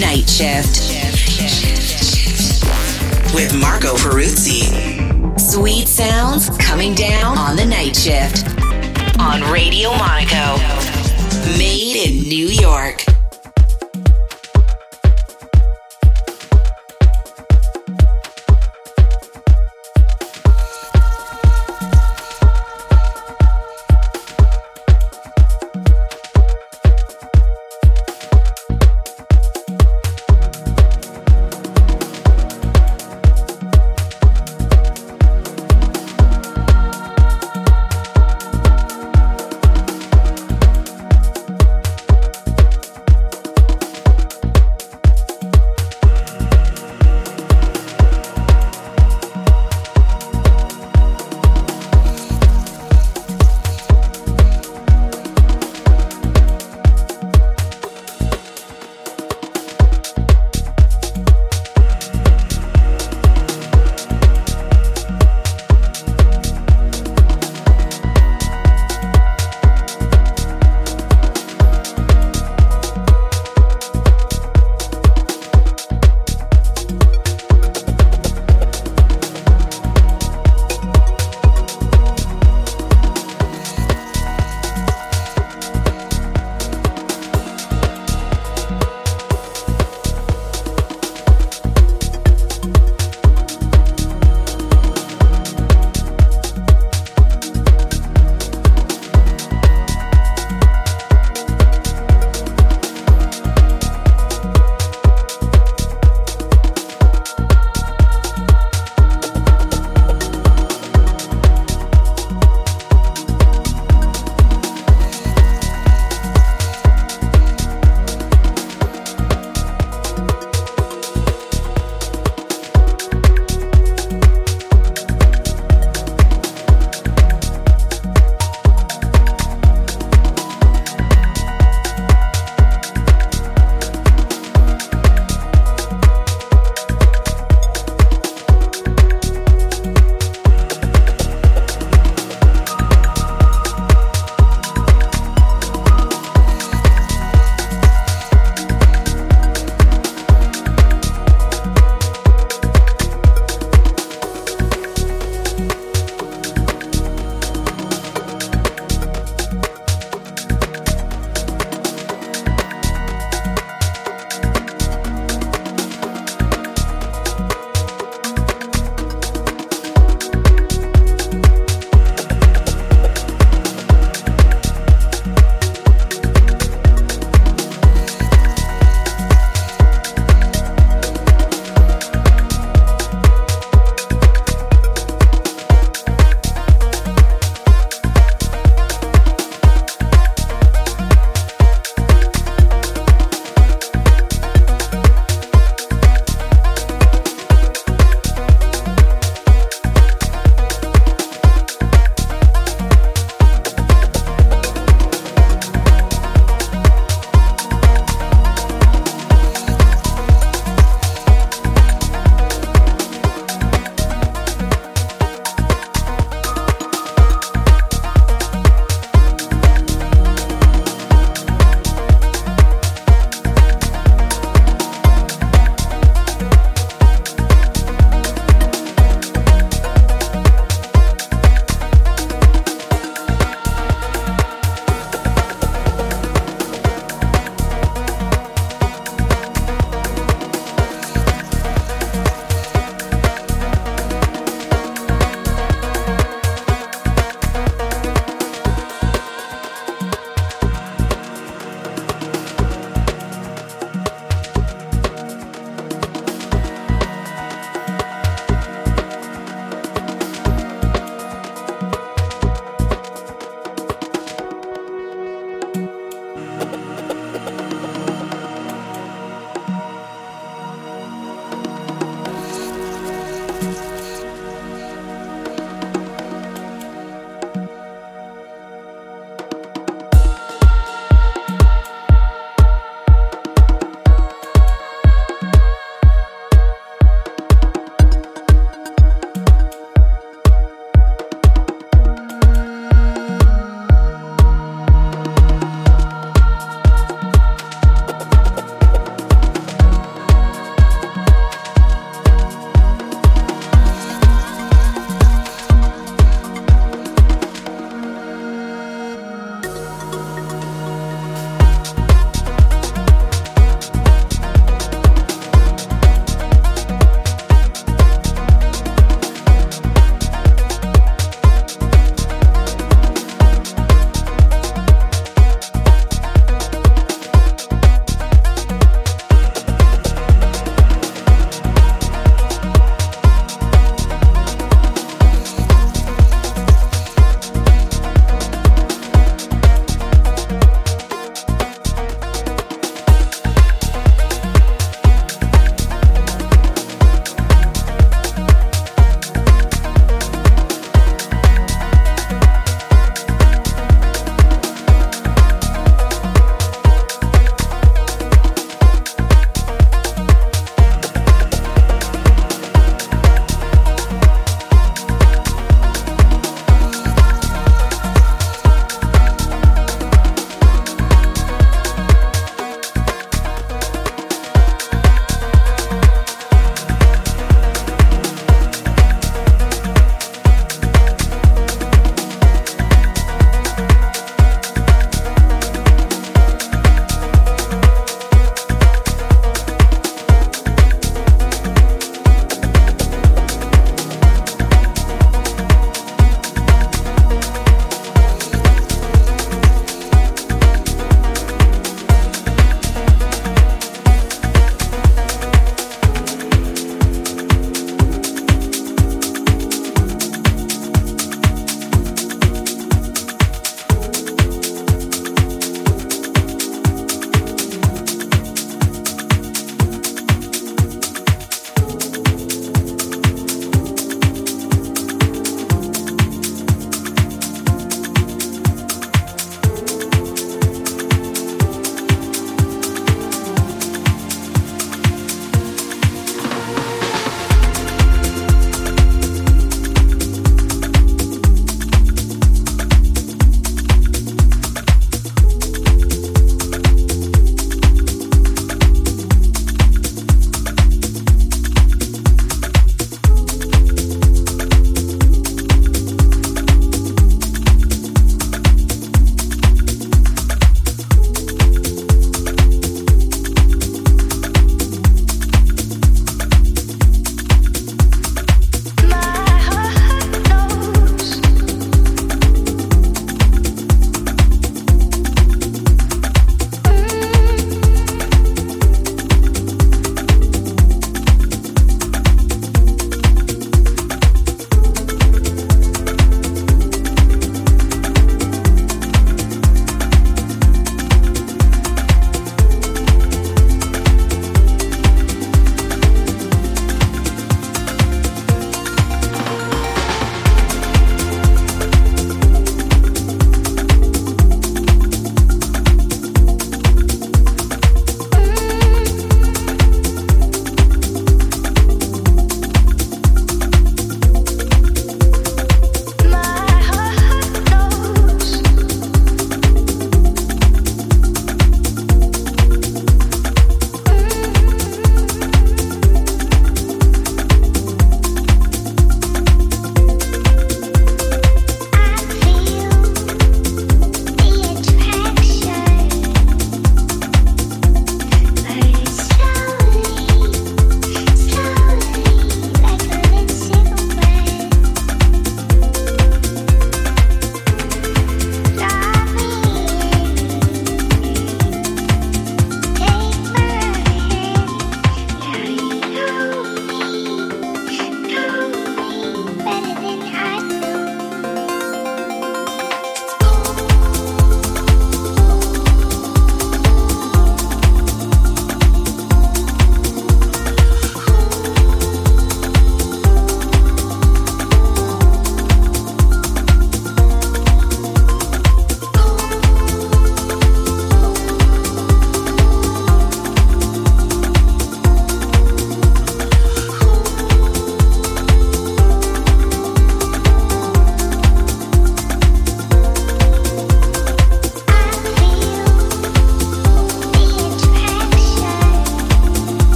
Night Shift with Marco Peruzzi. Sweet sounds coming down on the night shift on Radio Monaco. Made in New York.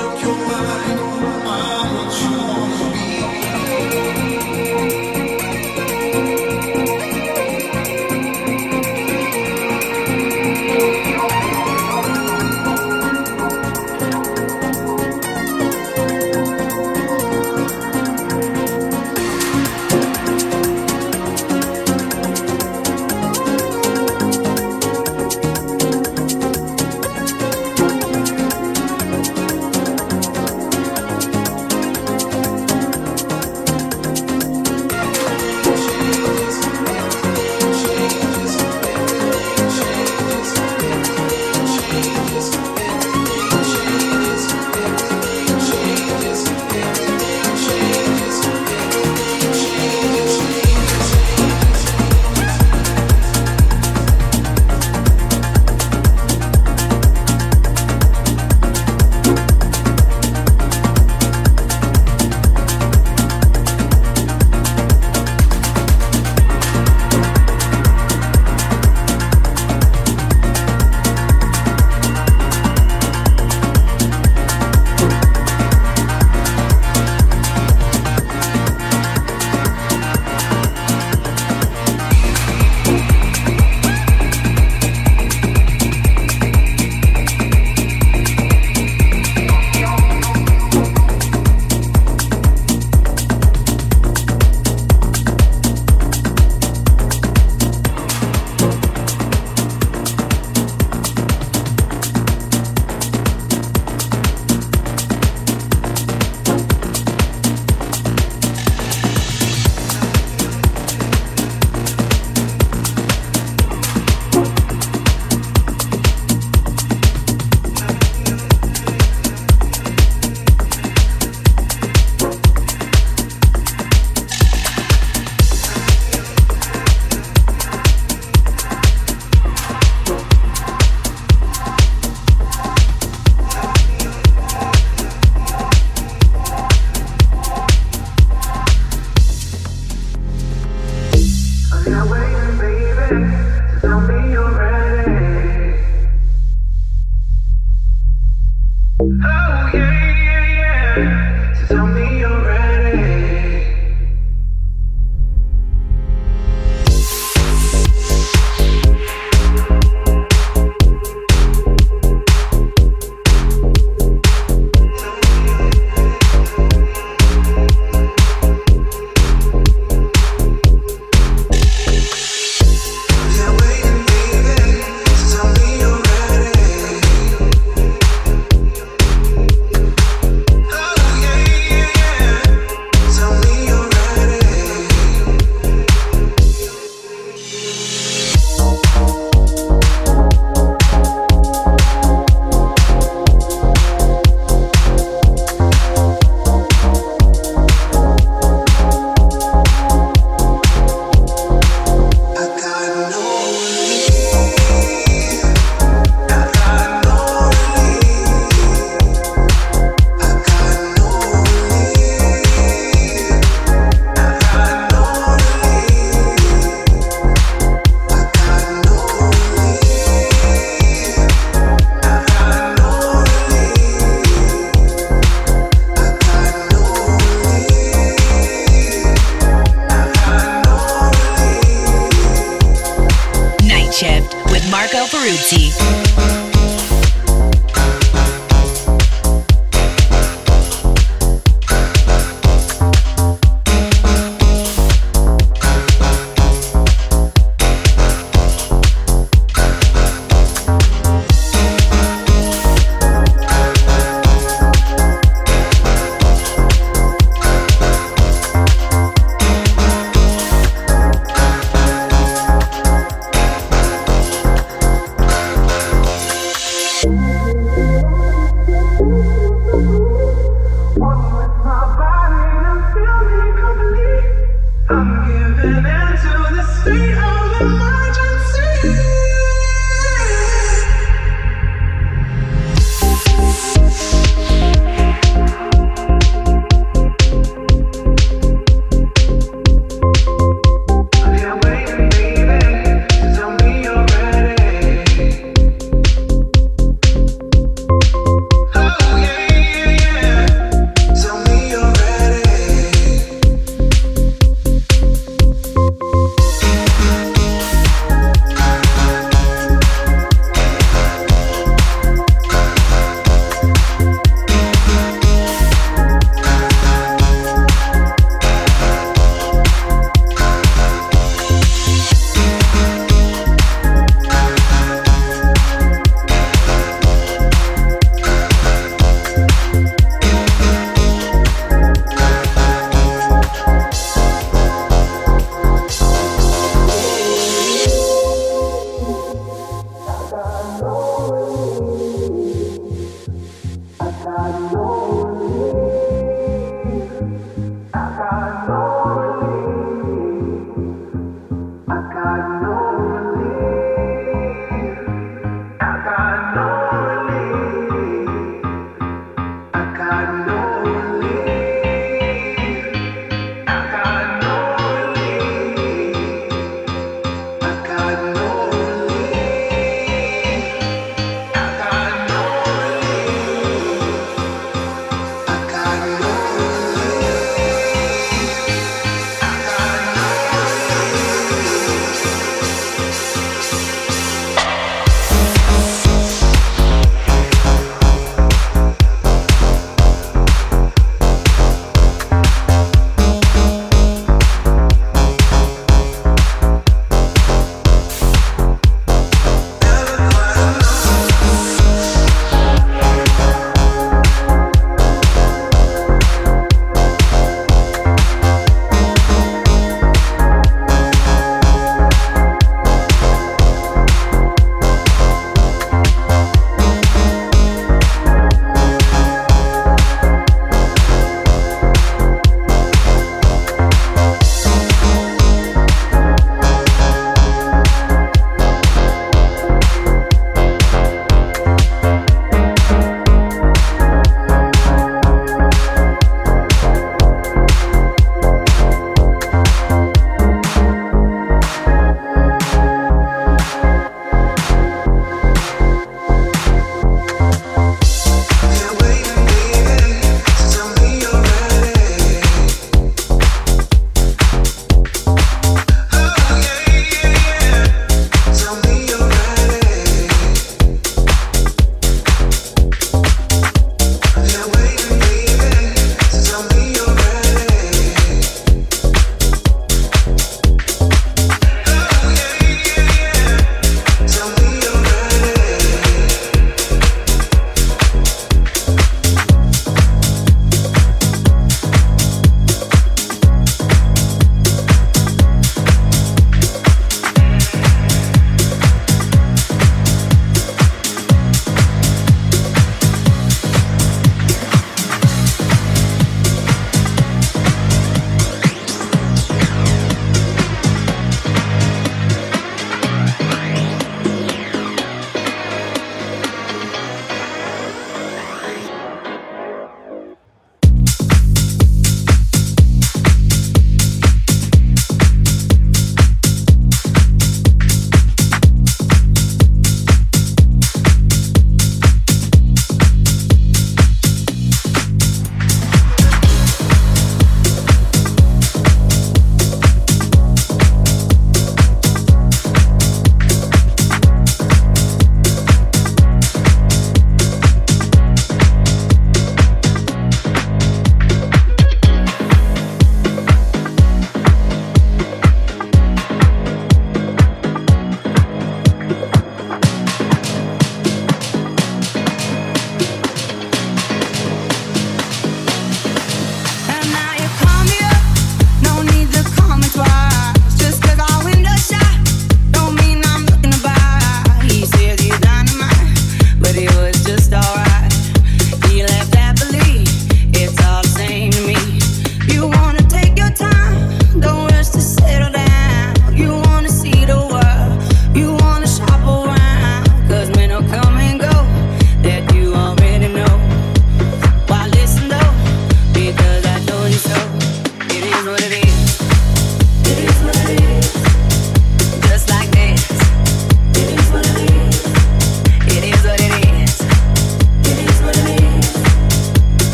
up your mind.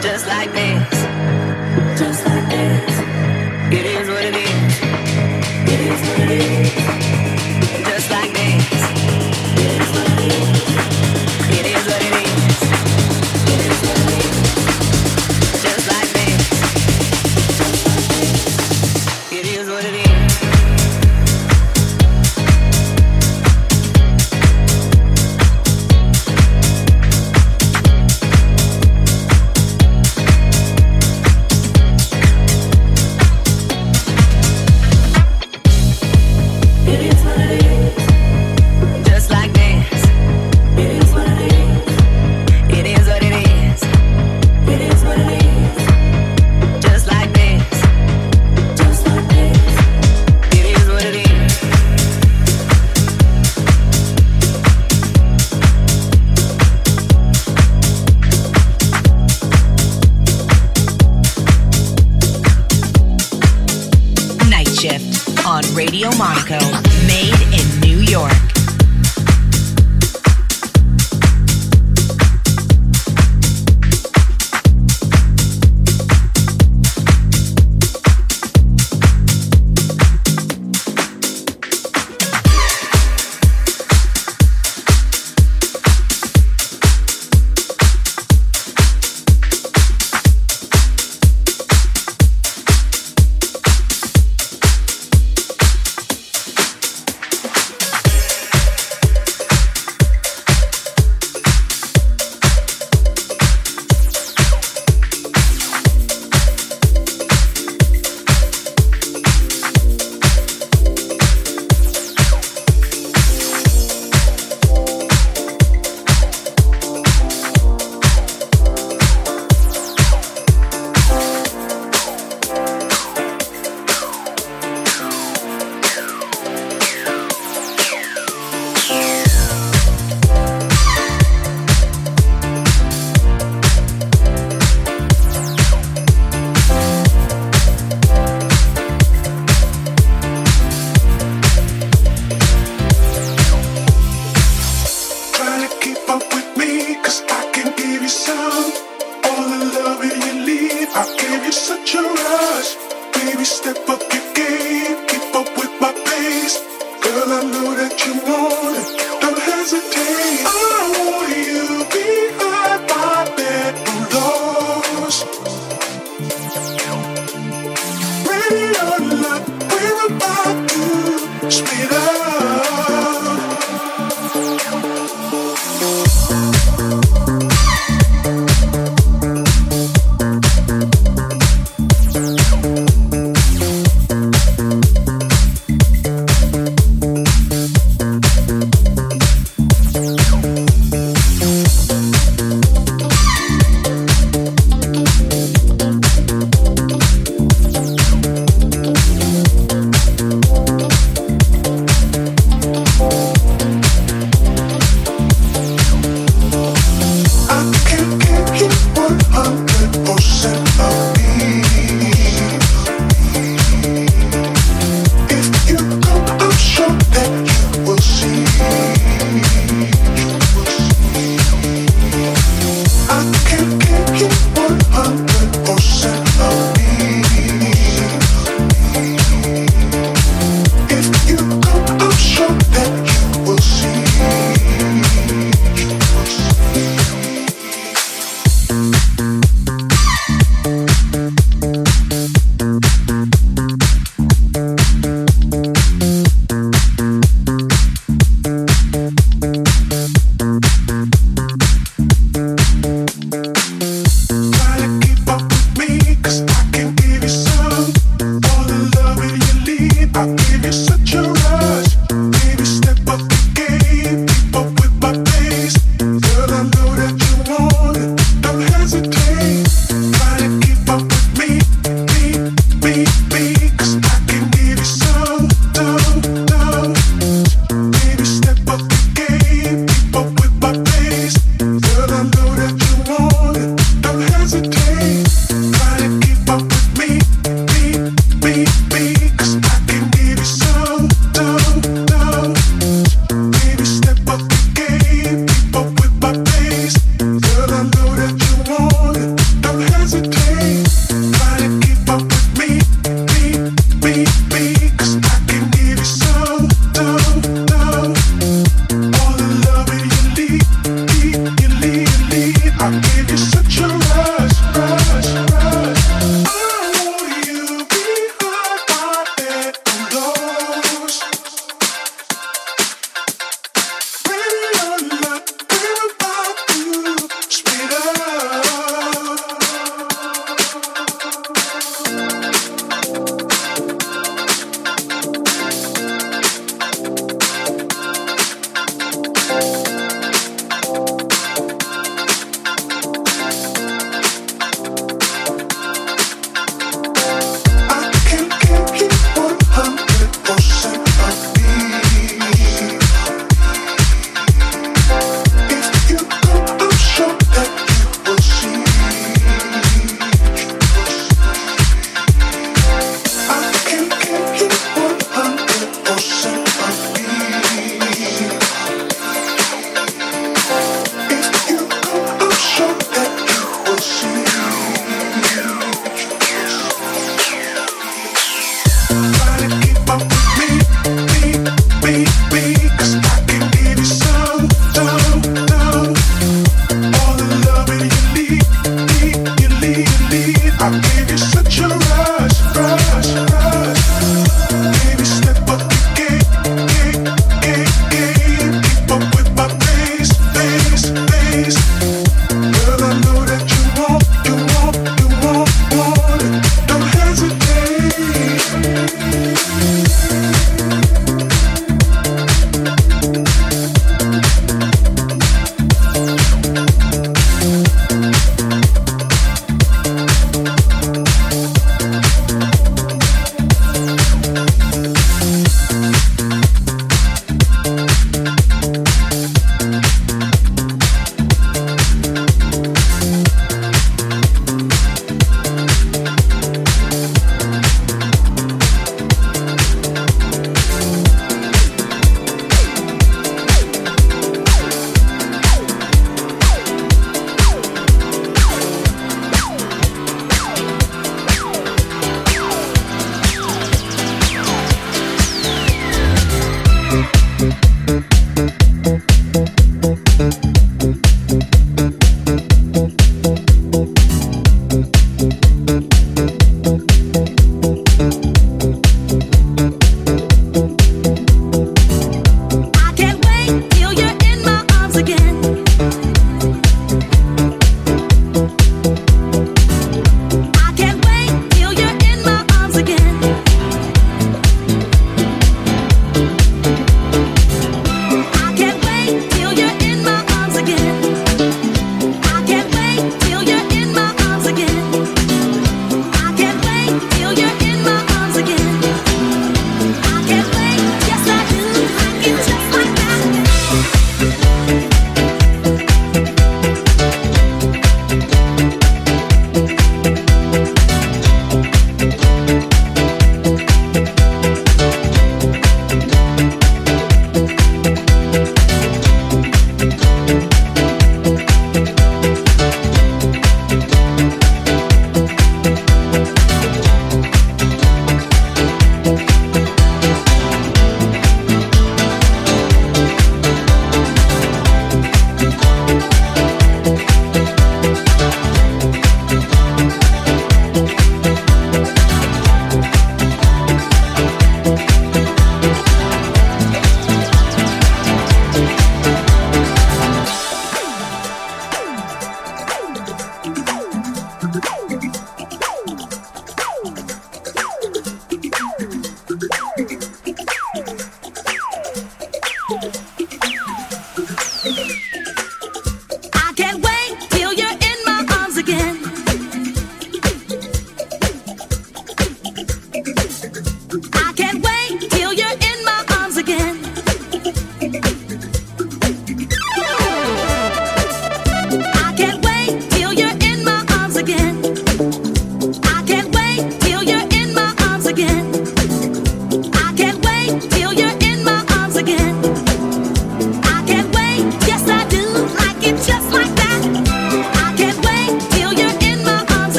just like this.